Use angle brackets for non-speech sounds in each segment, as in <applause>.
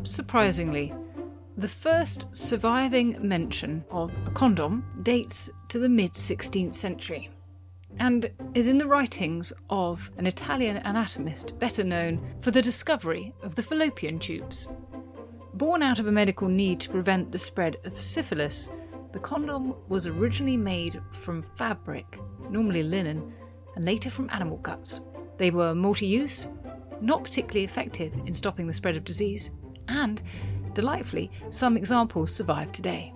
Perhaps surprisingly, the first surviving mention of a condom dates to the mid 16th century and is in the writings of an Italian anatomist better known for the discovery of the fallopian tubes. Born out of a medical need to prevent the spread of syphilis, the condom was originally made from fabric, normally linen, and later from animal guts. They were multi use, not particularly effective in stopping the spread of disease, and, delightfully, some examples survive today.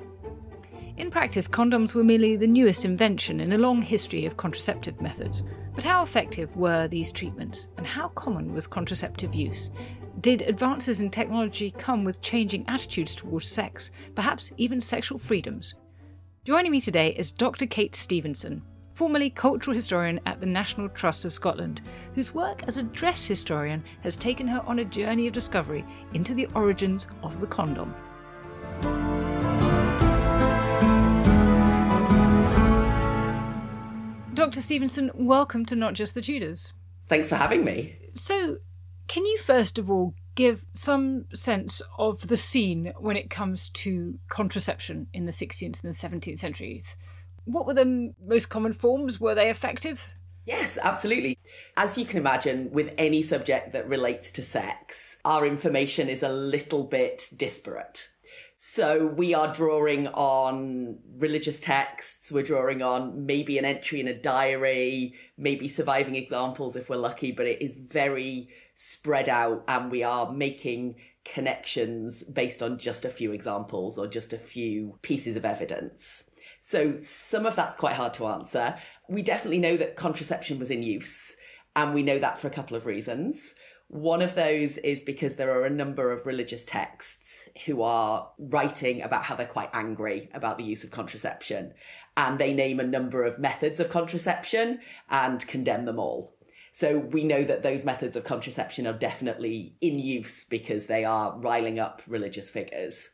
In practice, condoms were merely the newest invention in a long history of contraceptive methods. But how effective were these treatments, and how common was contraceptive use? Did advances in technology come with changing attitudes towards sex, perhaps even sexual freedoms? Joining me today is Dr. Kate Stevenson, formerly cultural historian at the National Trust of Scotland, whose work as a dress historian has taken her on a journey of discovery into the origins of the condom. Dr. Stevenson, welcome to Not Just the Tudors. Thanks for having me. So, can you first of all give some sense of the scene when it comes to contraception in the 16th and the 17th centuries? What were the most common forms? Were they effective? Yes, absolutely. As you can imagine, with any subject that relates to sex, our information is a little bit disparate. So we are drawing on religious texts, we're drawing on maybe an entry in a diary, maybe surviving examples if we're lucky, but it is very spread out and we are making connections based on just a few examples or just a few pieces of evidence. So some of that's quite hard to answer. We definitely know that contraception was in use and we know that for a couple of reasons. One of those is because there are a number of religious texts who are writing about how they're quite angry about the use of contraception. And they name a number of methods of contraception and condemn them all. So we know that those methods of contraception are definitely in use because they are riling up religious figures.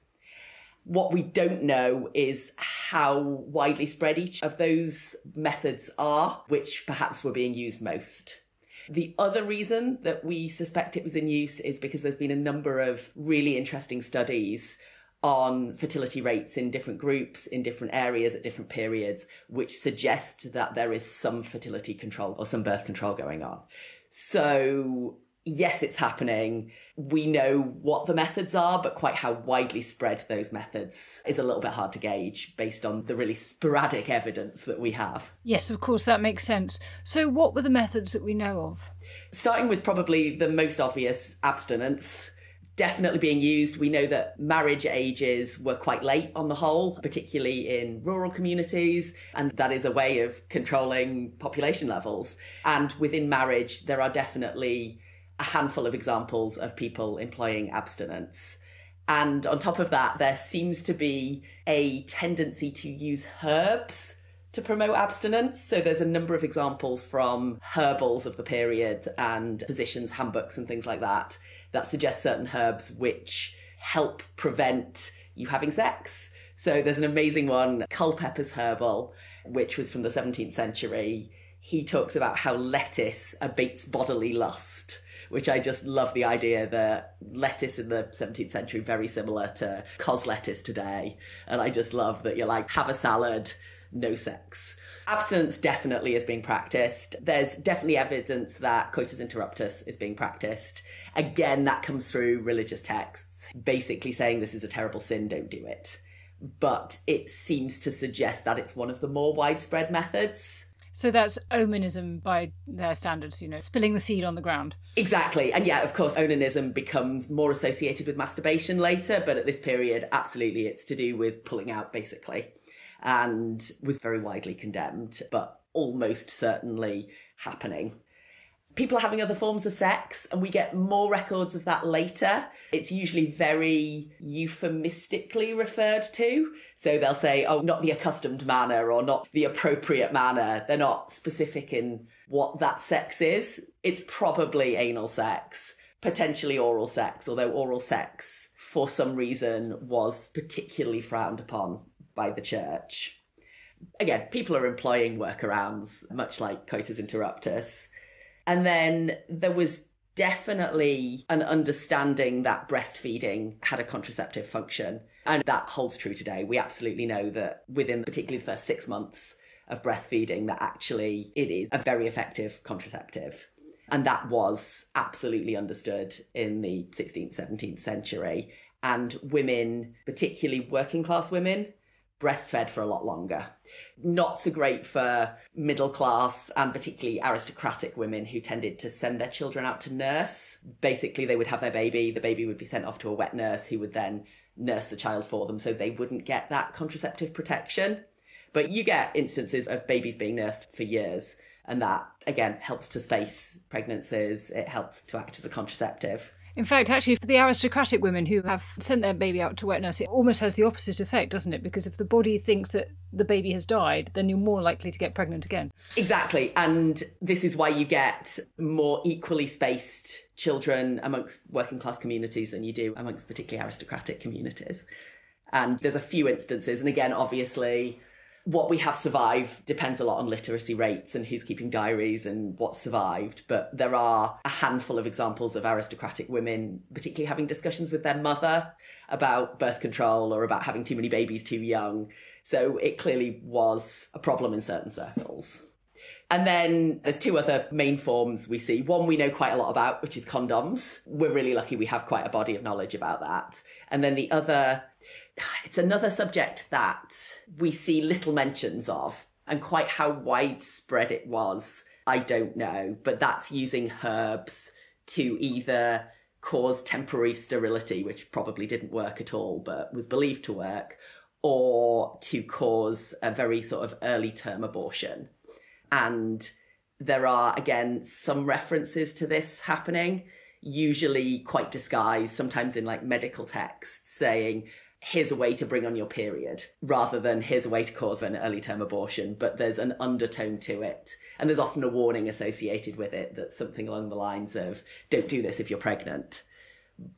What we don't know is how widely spread each of those methods are, which perhaps were being used most. The other reason that we suspect it was in use is because there's been a number of really interesting studies on fertility rates in different groups, in different areas at different periods, which suggest that there is some fertility control or some birth control going on. So yes, it's happening. We know what the methods are, but quite how widely spread those methods is a little bit hard to gauge based on the really sporadic evidence that we have. Yes, of course, that makes sense. So, what were the methods that we know of? Starting with probably the most obvious abstinence. Definitely being used. We know that marriage ages were quite late on the whole, particularly in rural communities, and that is a way of controlling population levels. And within marriage, there are definitely a handful of examples of people employing abstinence. And on top of that, there seems to be a tendency to use herbs to promote abstinence. So there's a number of examples from herbals of the period and physicians' handbooks and things like that that suggest certain herbs which help prevent you having sex. So there's an amazing one, Culpeper's Herbal, which was from the 17th century. He talks about how lettuce abates bodily lust which I just love the idea that lettuce in the 17th century very similar to cos lettuce today. And I just love that you're like, have a salad, no sex. Abstinence definitely is being practiced. There's definitely evidence that coitus interruptus is being practiced. Again, that comes through religious texts, basically saying this is a terrible sin, don't do it. But it seems to suggest that it's one of the more widespread methods. So that's onanism by their standards, you know, spilling the seed on the ground. Exactly. And yeah, of course, onanism becomes more associated with masturbation later, but at this period, absolutely, it's to do with pulling out, basically. and was very widely condemned, but almost certainly happening. People are having other forms of sex, and we get more records of that later. It's usually very euphemistically referred to. So they'll say, oh, not the accustomed manner or not the appropriate manner. They're not specific in what that sex is. It's probably anal sex, potentially oral sex, although oral sex, for some reason, was particularly frowned upon by the church. Again, people are employing workarounds, much like coitus interruptus. And then there was definitely an understanding that breastfeeding had a contraceptive function. And that holds true today. We absolutely know that within particularly the first six months of breastfeeding, that actually it is a very effective contraceptive. And that was absolutely understood in the 16th, 17th century. And women, particularly working class women, breastfed for a lot longer not so great for middle class and particularly aristocratic women who tended to send their children out to nurse. Basically, they would have their baby, the baby would be sent off to a wet nurse who would then nurse the child for them so they wouldn't get that contraceptive protection. But you get instances of babies being nursed for years, and that again helps to space pregnancies, it helps to act as a contraceptive. In fact, actually, for the aristocratic women who have sent their baby out to wet nurse, it almost has the opposite effect, doesn't it? Because if the body thinks that the baby has died, then you're more likely to get pregnant again. Exactly. And this is why you get more equally spaced children amongst working class communities than you do amongst particularly aristocratic communities. And there's a few instances. And again, obviously, what we have survived depends a lot on literacy rates and who's keeping diaries and what's survived. But there are a handful of examples of aristocratic women, particularly having discussions with their mother about birth control or about having too many babies too young. So it clearly was a problem in certain circles. And then there's two other main forms we see. One we know quite a lot about, which is condoms. We're really lucky we have quite a body of knowledge about that. And then the other it's another subject that we see little mentions of and quite how widespread it was i don't know but that's using herbs to either cause temporary sterility which probably didn't work at all but was believed to work or to cause a very sort of early term abortion. And there are again some references to this happening usually quite disguised sometimes in like medical texts saying a way to bring on your period rather than a way to cause an early term abortion, but there's an undertone to it. And there's often a warning associated with it that's something along the lines of don't do this if you're pregnant.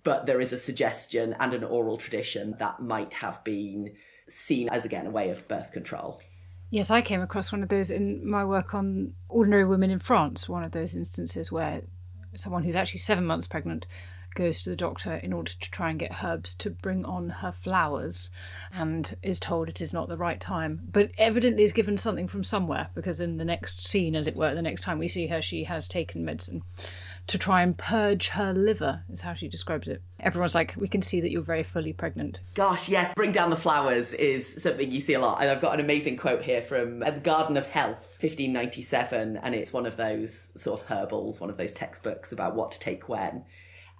But there is a suggestion and an oral tradition that might have been seen as, again, a way of birth control. Yes, I came across one of those in my work on ordinary women in France, one of those instances where someone who's actually seven months pregnant goes to the doctor in order to try and get herbs to bring on her flowers and is told it is not the right time, but evidently is given something from somewhere because in the next scene, as it were, the next time we see her, she has taken medicine to try and purge her liver, is how she describes it. Everyone's like, we can see that you're very fully pregnant. Gosh, yes, bring down the flowers is something you see a lot. And I've got an amazing quote here from The Garden of Health, 1597, and it's one of those sort of herbals, one of those textbooks about what to take when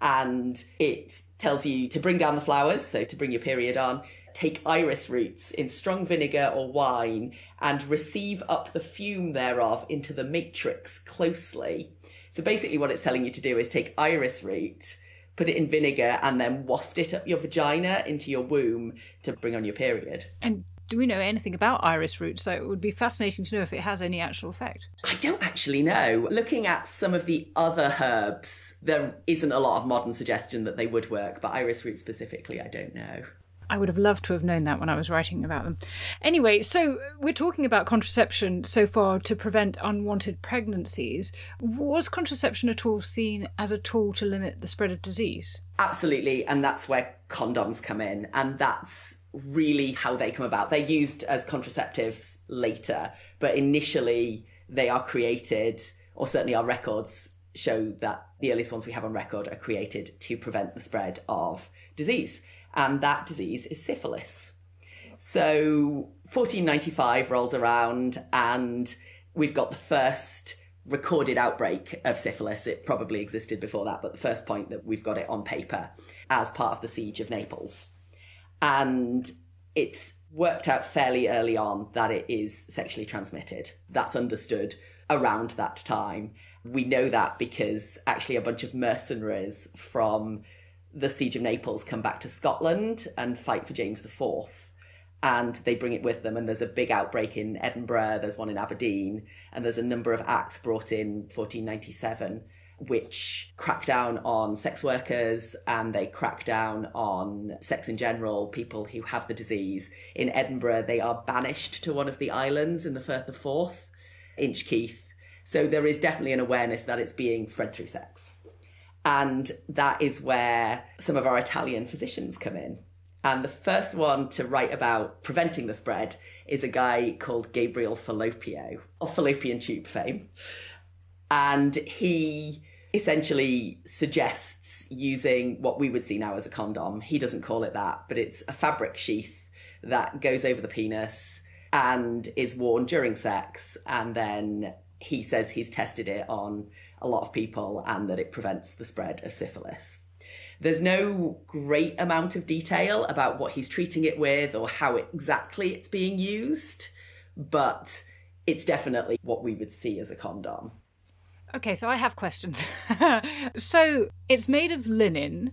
and it tells you to bring down the flowers, so to bring your period on. Take iris roots in strong vinegar or wine and receive up the fume thereof into the matrix closely. So basically, what it's telling you to do is take iris root, put it in vinegar, and then waft it up your vagina into your womb to bring on your period. And do we know anything about iris root? So it would be fascinating to know if it has any actual effect. I don't actually know. Looking at some of the other herbs, there isn't a lot of modern suggestion that they would work, but iris root specifically, I don't know. I would have loved to have known that when I was writing about them. Anyway, so we're talking about contraception so far to prevent unwanted pregnancies. Was contraception at all seen as a tool to limit the spread of disease? Absolutely, and that's where condoms come in, and that's really how they come about. They're used as contraceptives later, but initially they are created, or certainly our records show that the earliest ones we have on record are created to prevent the spread of disease. And that disease is syphilis. So 1495 rolls around and we've got the first recorded outbreak of syphilis. It probably existed before that, but the first point that we've got it on paper as part of the siege of Naples and it's worked out fairly early on that it is sexually transmitted. That's understood around that time. We know that because actually a bunch of mercenaries from the Siege of Naples come back to Scotland and fight for James IV. And they bring it with them, and there's a big outbreak in Edinburgh, there's one in Aberdeen, and there's a number of acts brought in 1497 which crack down on sex workers and they crack down on sex in general, people who have the disease. In Edinburgh, they are banished to one of the islands in the Firth of Forth, Inchkeith. So there is definitely an awareness that it's being spread through sex. And that is where some of our Italian physicians come in. And the first one to write about preventing the spread is a guy called Gabriel Fallopio, of fallopian tube fame. And he essentially suggests using what we would see now as a condom. He doesn't call it that, but it's a fabric sheath that goes over the penis and is worn during sex. And then he says he's tested it on a lot of people and that it prevents the spread of syphilis. There's no great amount of detail about what he's treating it with or how exactly it's being used, but it's definitely what we would see as a condom. Okay, so I have questions. <laughs> so it's made of linen.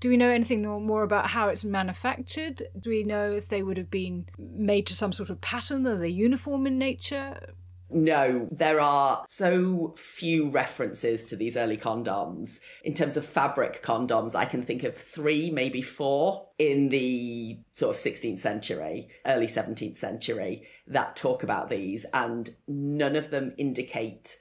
Do we know anything more about how it's manufactured? Do we know if they would have been made to some sort of pattern? Are they uniform in nature? No, there are so few references to these early condoms. In terms of fabric condoms, I can think of three, maybe four in the sort of 16th century, early 17th century that talk about these, and none of them indicate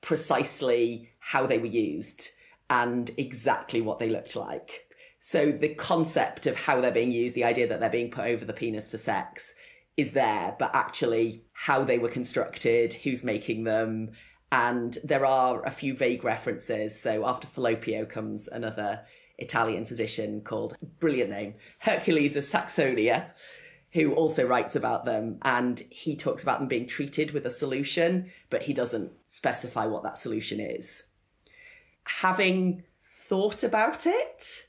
precisely how they were used and exactly what they looked like. So the concept of how they're being used, the idea that they're being put over the penis for sex, is there, but actually how they were constructed, who's making them, and there are a few vague references. So after Fallopio comes another Italian physician called, brilliant name, Hercules of Saxonia, who also writes about them. And he talks about them being treated with a solution, but he doesn't specify what that solution is. Having thought about it,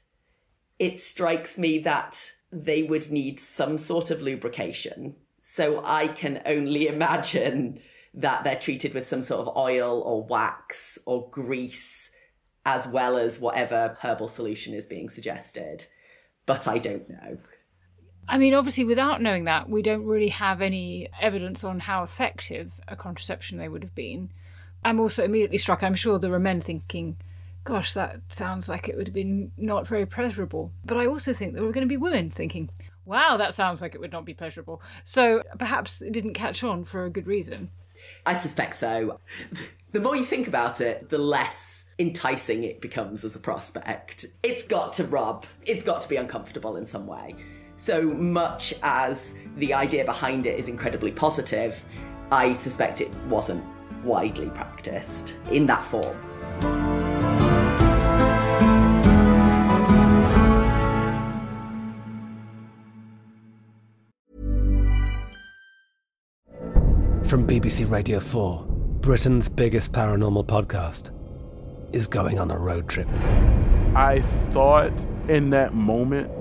it strikes me that they would need some sort of lubrication. So I can only <laughs> imagine that they're treated with some sort of oil or wax or grease, as well as whatever herbal solution is being suggested. But I don't know. I mean, obviously, without knowing that, we don't really have any evidence on how effective a contraception they would have been. I'm also immediately struck, I'm sure there are men thinking, gosh, that sounds like it would have been not very pleasurable. But I also think there were going to be women thinking, wow, that sounds like it would not be pleasurable. So perhaps it didn't catch on for a good reason. I suspect so. The more you think about it, the less enticing it becomes as a prospect. It's got to rub, it's got to be uncomfortable in some way. So much as the idea behind it is incredibly positive, I suspect it wasn't widely practiced in that form. From BBC Radio 4, Britain's biggest paranormal podcast is going on a road trip. I thought in that moment,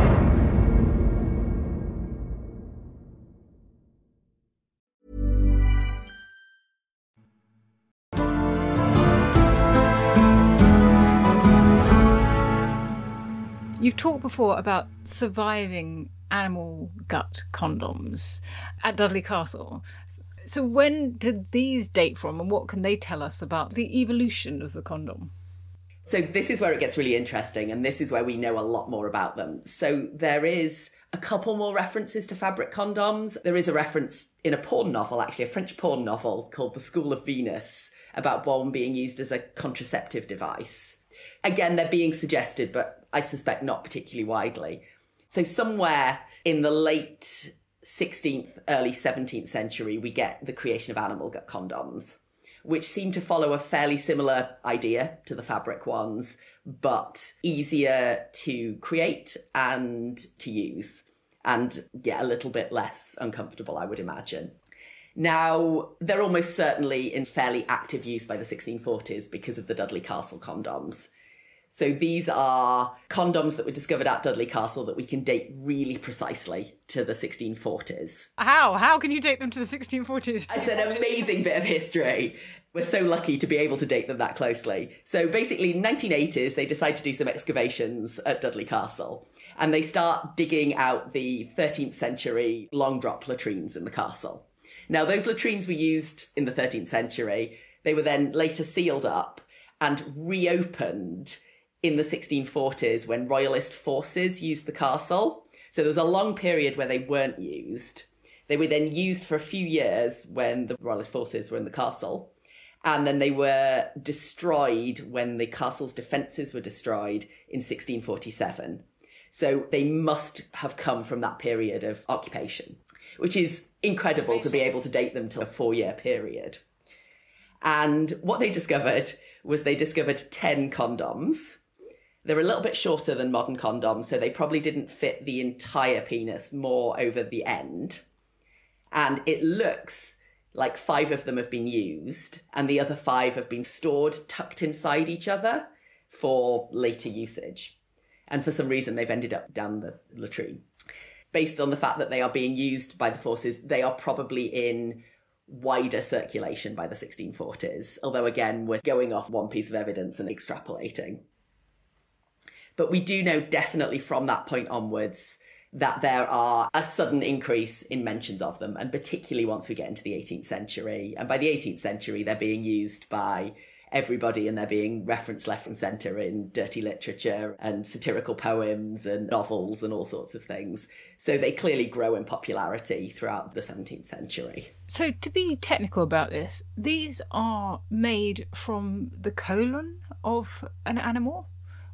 Talked before about surviving animal gut condoms at Dudley Castle. So, when did these date from, and what can they tell us about the evolution of the condom? So, this is where it gets really interesting, and this is where we know a lot more about them. So, there is a couple more references to fabric condoms. There is a reference in a porn novel, actually, a French porn novel called The School of Venus, about one being used as a contraceptive device. Again, they're being suggested, but I suspect not particularly widely. So, somewhere in the late 16th, early 17th century, we get the creation of animal gut condoms, which seem to follow a fairly similar idea to the fabric ones, but easier to create and to use. And yeah, a little bit less uncomfortable, I would imagine. Now, they're almost certainly in fairly active use by the 1640s because of the Dudley Castle condoms. So these are condoms that were discovered at Dudley Castle that we can date really precisely to the 1640s. How? How can you date them to the 1640s? It's an amazing bit of history. We're so lucky to be able to date them that closely. So basically, in 1980s, they decide to do some excavations at Dudley Castle. And they start digging out the 13th century long drop latrines in the castle. Now, those latrines were used in the 13th century. They were then later sealed up and reopened in the 1640s when royalist forces used the castle. So there was a long period where they weren't used. They were then used for a few years when the royalist forces were in the castle. And then they were destroyed when the castle's defences were destroyed in 1647. So they must have come from that period of occupation, which is incredible to be able to date them to a four year period. And what they discovered was they discovered 10 condoms. They're a little bit shorter than modern condoms, so they probably didn't fit the entire penis, more over the end. And it looks like five of them have been used, and the other five have been stored tucked inside each other for later usage. And for some reason, they've ended up down the latrine based on the fact that they are being used by the forces, they are probably in wider circulation by the 1640s. Although, again, we're going off one piece of evidence and extrapolating. But we do know definitely from that point onwards that there are a sudden increase in mentions of them, and particularly once we get into the 18th century. And by the 18th century, they're being used by everybody and they're being referenced left and centre in dirty literature and satirical poems and novels and all sorts of things. So they clearly grow in popularity throughout the 17th century. So, to be technical about this, these are made from the colon of an animal?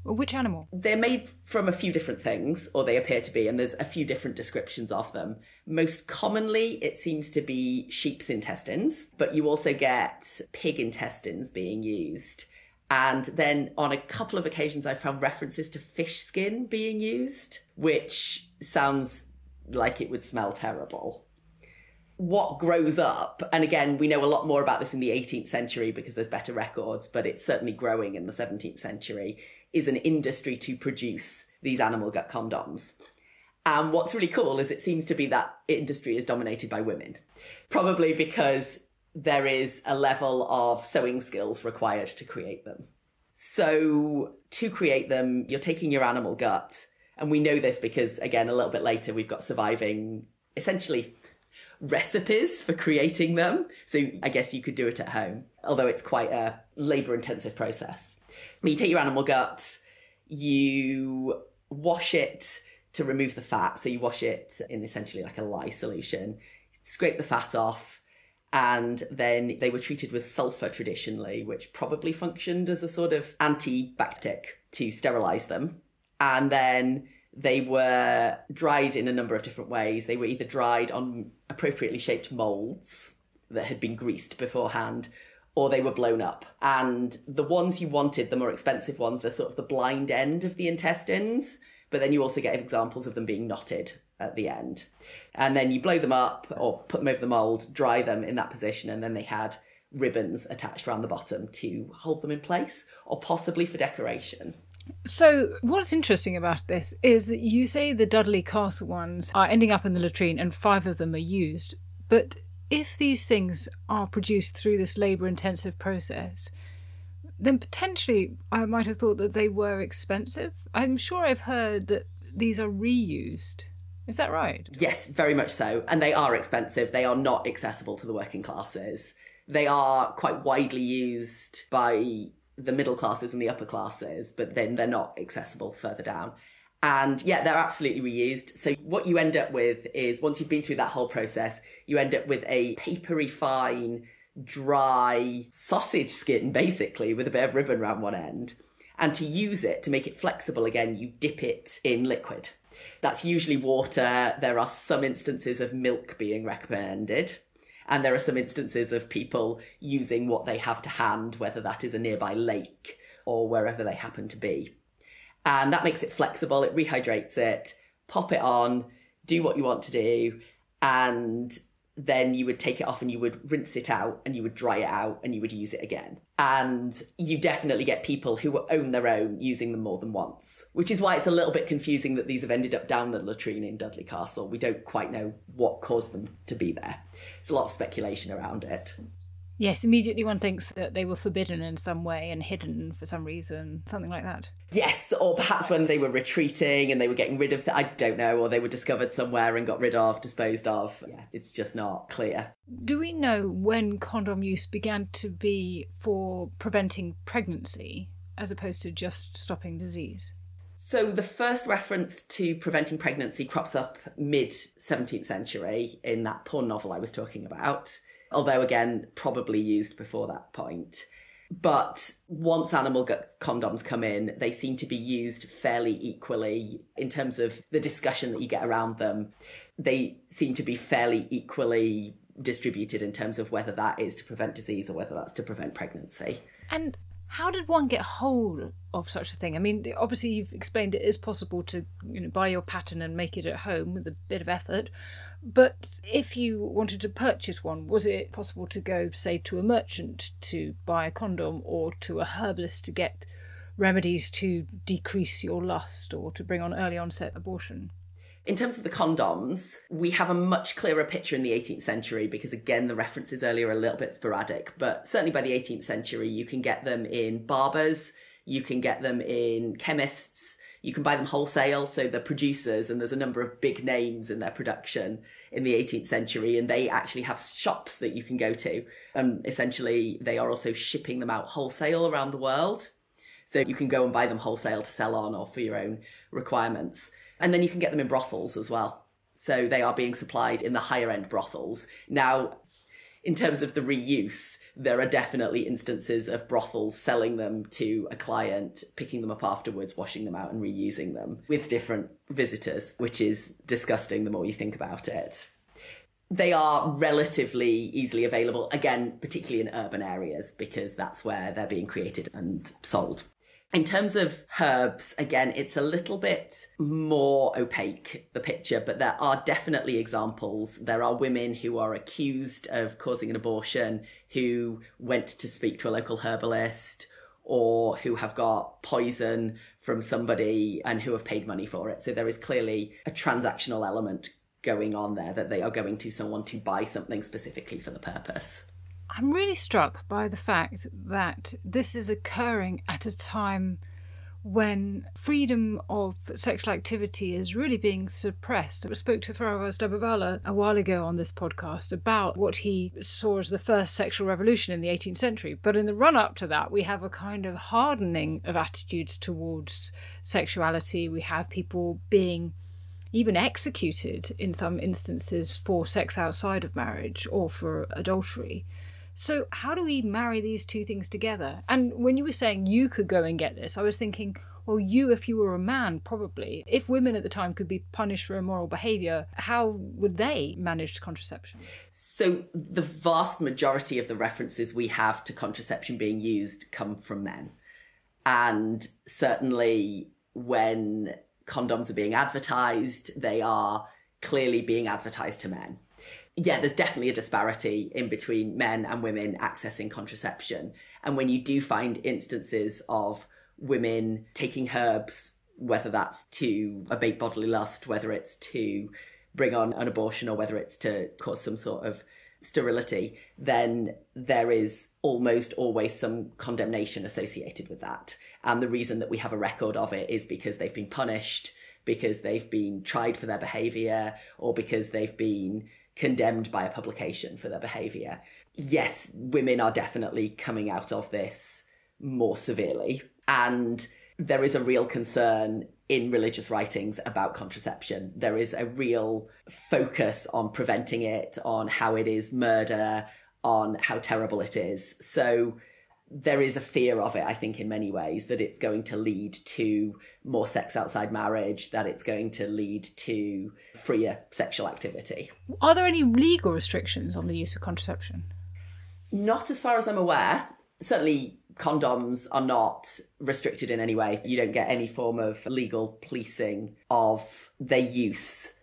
Which animal? They're made from a few different things, or they appear to be, and there's a few different descriptions of them. Most commonly, it seems to be sheep's intestines, but you also get pig intestines being used. And then on a couple of occasions, I found references to fish skin being used, which sounds like it would smell terrible. What grows up, and again, we know a lot more about this in the 18th century because there's better records, but it's certainly growing in the 17th century, is an industry to produce these animal gut condoms. And what's really cool is it seems to be that industry is dominated by women, probably because there is a level of sewing skills required to create them. So, to create them, you're taking your animal gut. And we know this because, again, a little bit later, we've got surviving essentially recipes for creating them. So, I guess you could do it at home, although it's quite a labor intensive process. You take your animal guts, you wash it to remove the fat. So you wash it in essentially like a lye solution, scrape the fat off, and then they were treated with sulfur traditionally, which probably functioned as a sort of antibacterial to sterilize them. And then they were dried in a number of different ways. They were either dried on appropriately shaped molds that had been greased beforehand, or they were blown up. And the ones you wanted, the more expensive ones, were sort of the blind end of the intestines but then you also get examples of them being knotted at the end. And then you blow them up or put them over the mold, dry them in that position, and then they had ribbons attached around the bottom to hold them in place or possibly for decoration. So, what's interesting about this is that you say the Dudley Castle ones are ending up in the latrine and five of them are used. But if these things are produced through this labour intensive process, then potentially I might have thought that they were expensive. I'm sure I've heard that these are reused. Is that right? Yes, very much so. And they are expensive. They are not accessible to the working classes. They are quite widely used by the middle classes and the upper classes, but then they're not accessible further down. And yeah, they're absolutely reused. So what you end up with is once you've been through that whole process, you end up with a papery fine dry sausage skin, basically, with a bit of ribbon around one end. And to use it, to make it flexible again, you dip it in liquid. That's usually water. There are some instances of milk being recommended. And there are some instances of people using what they have to hand, whether that is a nearby lake or wherever they happen to be. And that makes it flexible, it rehydrates it, pop it on, do what you want to do, and then you would take it off and you would rinse it out and you would dry it out and you would use it again. And you definitely get people who own their own using them more than once, which is why it's a little bit confusing that these have ended up down the latrine in Dudley Castle. We don't quite know what caused them to be there. There's a lot of speculation around it. Yes, immediately one thinks that they were forbidden in some way and hidden for some reason, something like that. Yes, or perhaps when they were retreating and they were getting rid of, the, I don't know, or they were discovered somewhere and got rid of, disposed of. Yeah, it's just not clear. Do we know when condom use began to be for preventing pregnancy as opposed to just stopping disease? So the first reference to preventing pregnancy crops up mid 17th century in that porn novel I was talking about although again, probably used before that point. But once animal condoms come in, they seem to be used fairly equally in terms of the discussion that you get around them. They seem to be fairly equally distributed in terms of whether that is to prevent disease or whether that's to prevent pregnancy. And how did one get hold of such a thing? I mean, obviously you've explained it is possible to you know, buy your pattern and make it at home with a bit of effort. But if you wanted to purchase one, was it possible to go, say, to a merchant to buy a condom or to a herbalist to get remedies to decrease your lust or to bring on early onset abortion? In terms of the condoms, we have a much clearer picture in the 18th century because, again, the references earlier are a little bit sporadic. But certainly by the 18th century, you can get them in barbers, you can get them in chemists, you can buy them wholesale. So the producers, and there's a number of big names in their production in the 18th century, and they actually have shops that you can go to. And essentially, they are also shipping them out wholesale around the world. So you can go and buy them wholesale to sell on or for your own requirements. And then you can get them in brothels as well. So they are being supplied in the higher end brothels. Now, in terms of the reuse, there are definitely instances of brothels selling them to a client, picking them up afterwards, washing them out, and reusing them with different visitors, which is disgusting the more you think about it. They are relatively easily available, again, particularly in urban areas, because that's where they're being created and sold. In terms of herbs, again, it's a little bit more opaque, the picture, but there are definitely examples. There are women who are accused of causing an abortion who went to speak to a local herbalist or who have got poison from somebody and who have paid money for it. So there is clearly a transactional element going on there that they are going to someone to buy something specifically for the purpose. I'm really struck by the fact that this is occurring at a time when freedom of sexual activity is really being suppressed. I spoke to Faramerz Dabhoiwala a while ago on this podcast about what he saw as the first sexual revolution in the 18th century. But in the run up to that, we have a kind of hardening of attitudes towards sexuality. We have people being even executed in some instances for sex outside of marriage or for adultery. So, how do we marry these two things together? And when you were saying you could go and get this, I was thinking, well, you, if you were a man, probably. If women at the time could be punished for immoral behaviour, how would they manage contraception? So, the vast majority of the references we have to contraception being used come from men. And certainly, when condoms are being advertised, they are clearly being advertised to men yeah, there's definitely a disparity in between men and women accessing contraception. And when you do find instances of women taking herbs, whether that's to abate bodily lust, whether it's to bring on an abortion, or whether it's to cause some sort of sterility, then there is almost always some condemnation associated with that. And the reason that we have a record of it is because they've been punished, because they've been tried for their behavior, or because they've been condemned by a publication for their behavior. Yes, women are definitely coming out of this more severely. And there is a real concern in religious writings about contraception. There is a real focus on preventing it, on how it is murder, on how terrible it is. So there is a fear of it, I think, in many ways, that it's going to lead to more sex outside marriage, that it's going to lead to freer sexual activity. Are there any legal restrictions on the use of contraception? Not as far as I'm aware. Certainly, condoms are not restricted in any way. You don't get any form of legal policing of their use.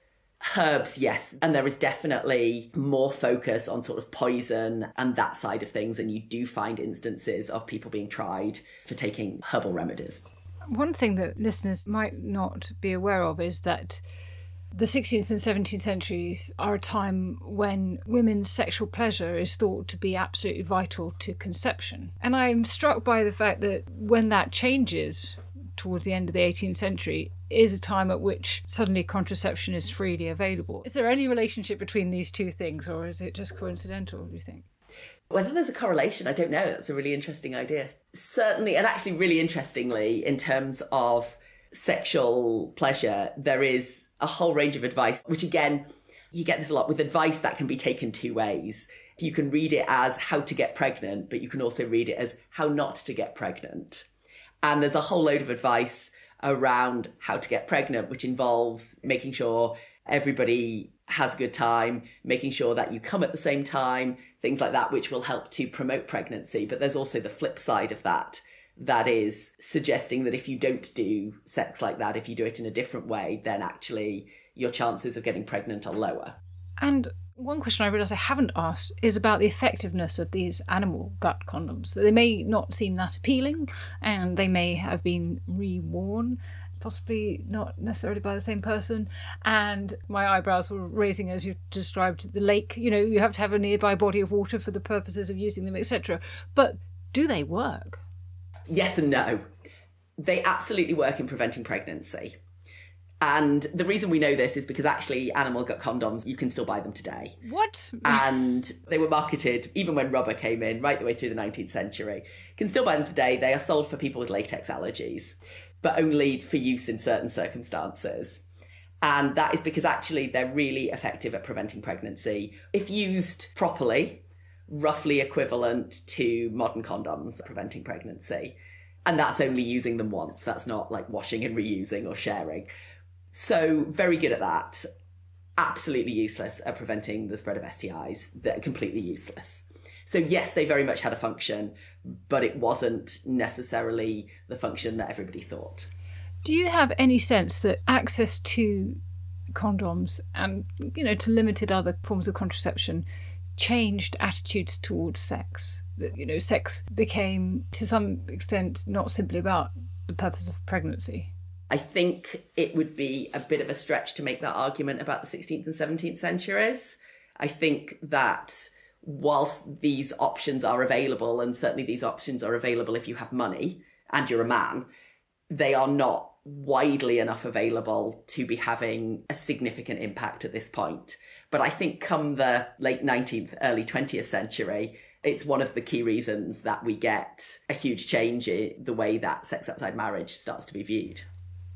Herbs, yes. And there is definitely more focus on sort of poison and that side of things. And you do find instances of people being tried for taking herbal remedies. One thing that listeners might not be aware of is that the 16th and 17th centuries are a time when women's sexual pleasure is thought to be absolutely vital to conception. And I'm struck by the fact that when that changes towards the end of the 18th century, is a time at which suddenly contraception is freely available. Is there any relationship between these two things, or is it just coincidental, do you think? Whether there's a correlation, I don't know. That's a really interesting idea. Certainly, and actually, really interestingly, in terms of sexual pleasure, there is a whole range of advice, which again, you get this a lot with advice that can be taken two ways. You can read it as how to get pregnant, but you can also read it as how not to get pregnant. And there's a whole load of advice around how to get pregnant, which involves making sure everybody has a good time, making sure that you come at the same time, things like that, which will help to promote pregnancy. But there's also the flip side of that, that is suggesting that if you don't do sex like that, if you do it in a different way, then actually your chances of getting pregnant are lower. And one question I realise I haven't asked is about the effectiveness of these animal gut condoms. They may not seem that appealing and they may have been reworn, possibly not necessarily by the same person. And my eyebrows were raising as you described the lake. You know, you have to have a nearby body of water for the purposes of using them, etc. But do they work? Yes and no. They absolutely work in preventing pregnancy. And the reason we know this is because actually animal gut condoms, you can still buy them today. What? and they were marketed even when rubber came in, right the way through the 19th century. You can still buy them today. They are sold for people with latex allergies, but only for use in certain circumstances. And that is because actually they're really effective at preventing pregnancy. If used properly, roughly equivalent to modern condoms preventing pregnancy. And that's only using them once. That's not like washing and reusing or sharing. So, very good at that. Absolutely useless at preventing the spread of STIs. They're completely useless. So, yes, they very much had a function, but it wasn't necessarily the function that everybody thought. Do you have any sense that access to condoms and, you know, to limited other forms of contraception changed attitudes towards sex? That, you know, sex became to some extent not simply about the purpose of pregnancy. I think it would be a bit of a stretch to make that argument about the 16th and 17th centuries. I think that whilst these options are available, and certainly these options are available if you have money and you're a man, they are not widely enough available to be having a significant impact at this point. But I think come the late 19th, early 20th century, it's one of the key reasons that we get a huge change in the way that sex outside marriage starts to be viewed.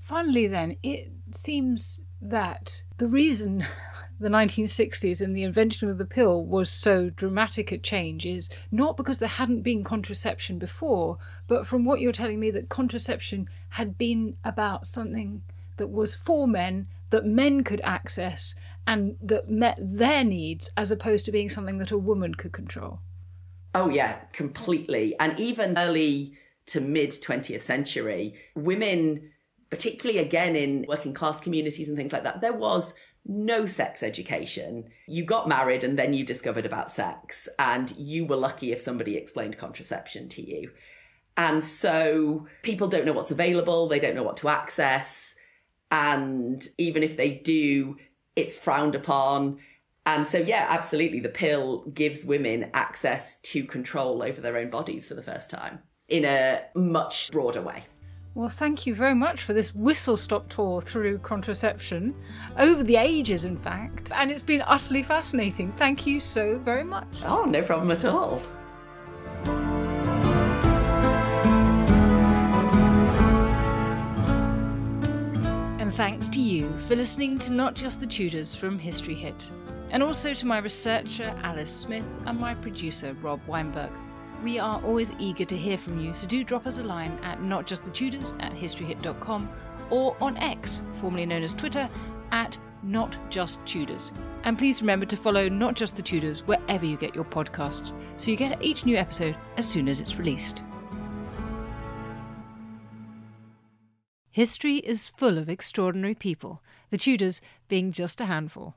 Finally, then, it seems that the reason <laughs> the 1960s and the invention of the pill was so dramatic a change is not because there hadn't been contraception before, but from what you're telling me, that contraception had been about something that was for men, that men could access, and that met their needs, as opposed to being something that a woman could control. Oh, yeah, completely. And even early to mid 20th century, women particularly again in working class communities and things like that, there was no sex education. You got married and then you discovered about sex, and you were lucky if somebody explained contraception to you. And so people don't know what's available, they don't know what to access. And even if they do, it's frowned upon. And so, yeah, absolutely, the pill gives women access to control over their own bodies for the first time in a much broader way. Well, thank you very much for this whistle stop tour through contraception, over the ages, in fact. And it's been utterly fascinating. Thank you so very much. Oh, no problem at all. And thanks to you for listening to Not Just the Tudors from History Hit, and also to my researcher Alice Smith and my producer Rob Weinberg. We are always eager to hear from you, so do drop us a line at notjustthetudors at historyhit.com or on X, formerly known as Twitter, at notjusttudors. And please remember to follow Not Just the Tudors wherever you get your podcasts, so you get each new episode as soon as it's released. History is full of extraordinary people, the Tudors being just a handful.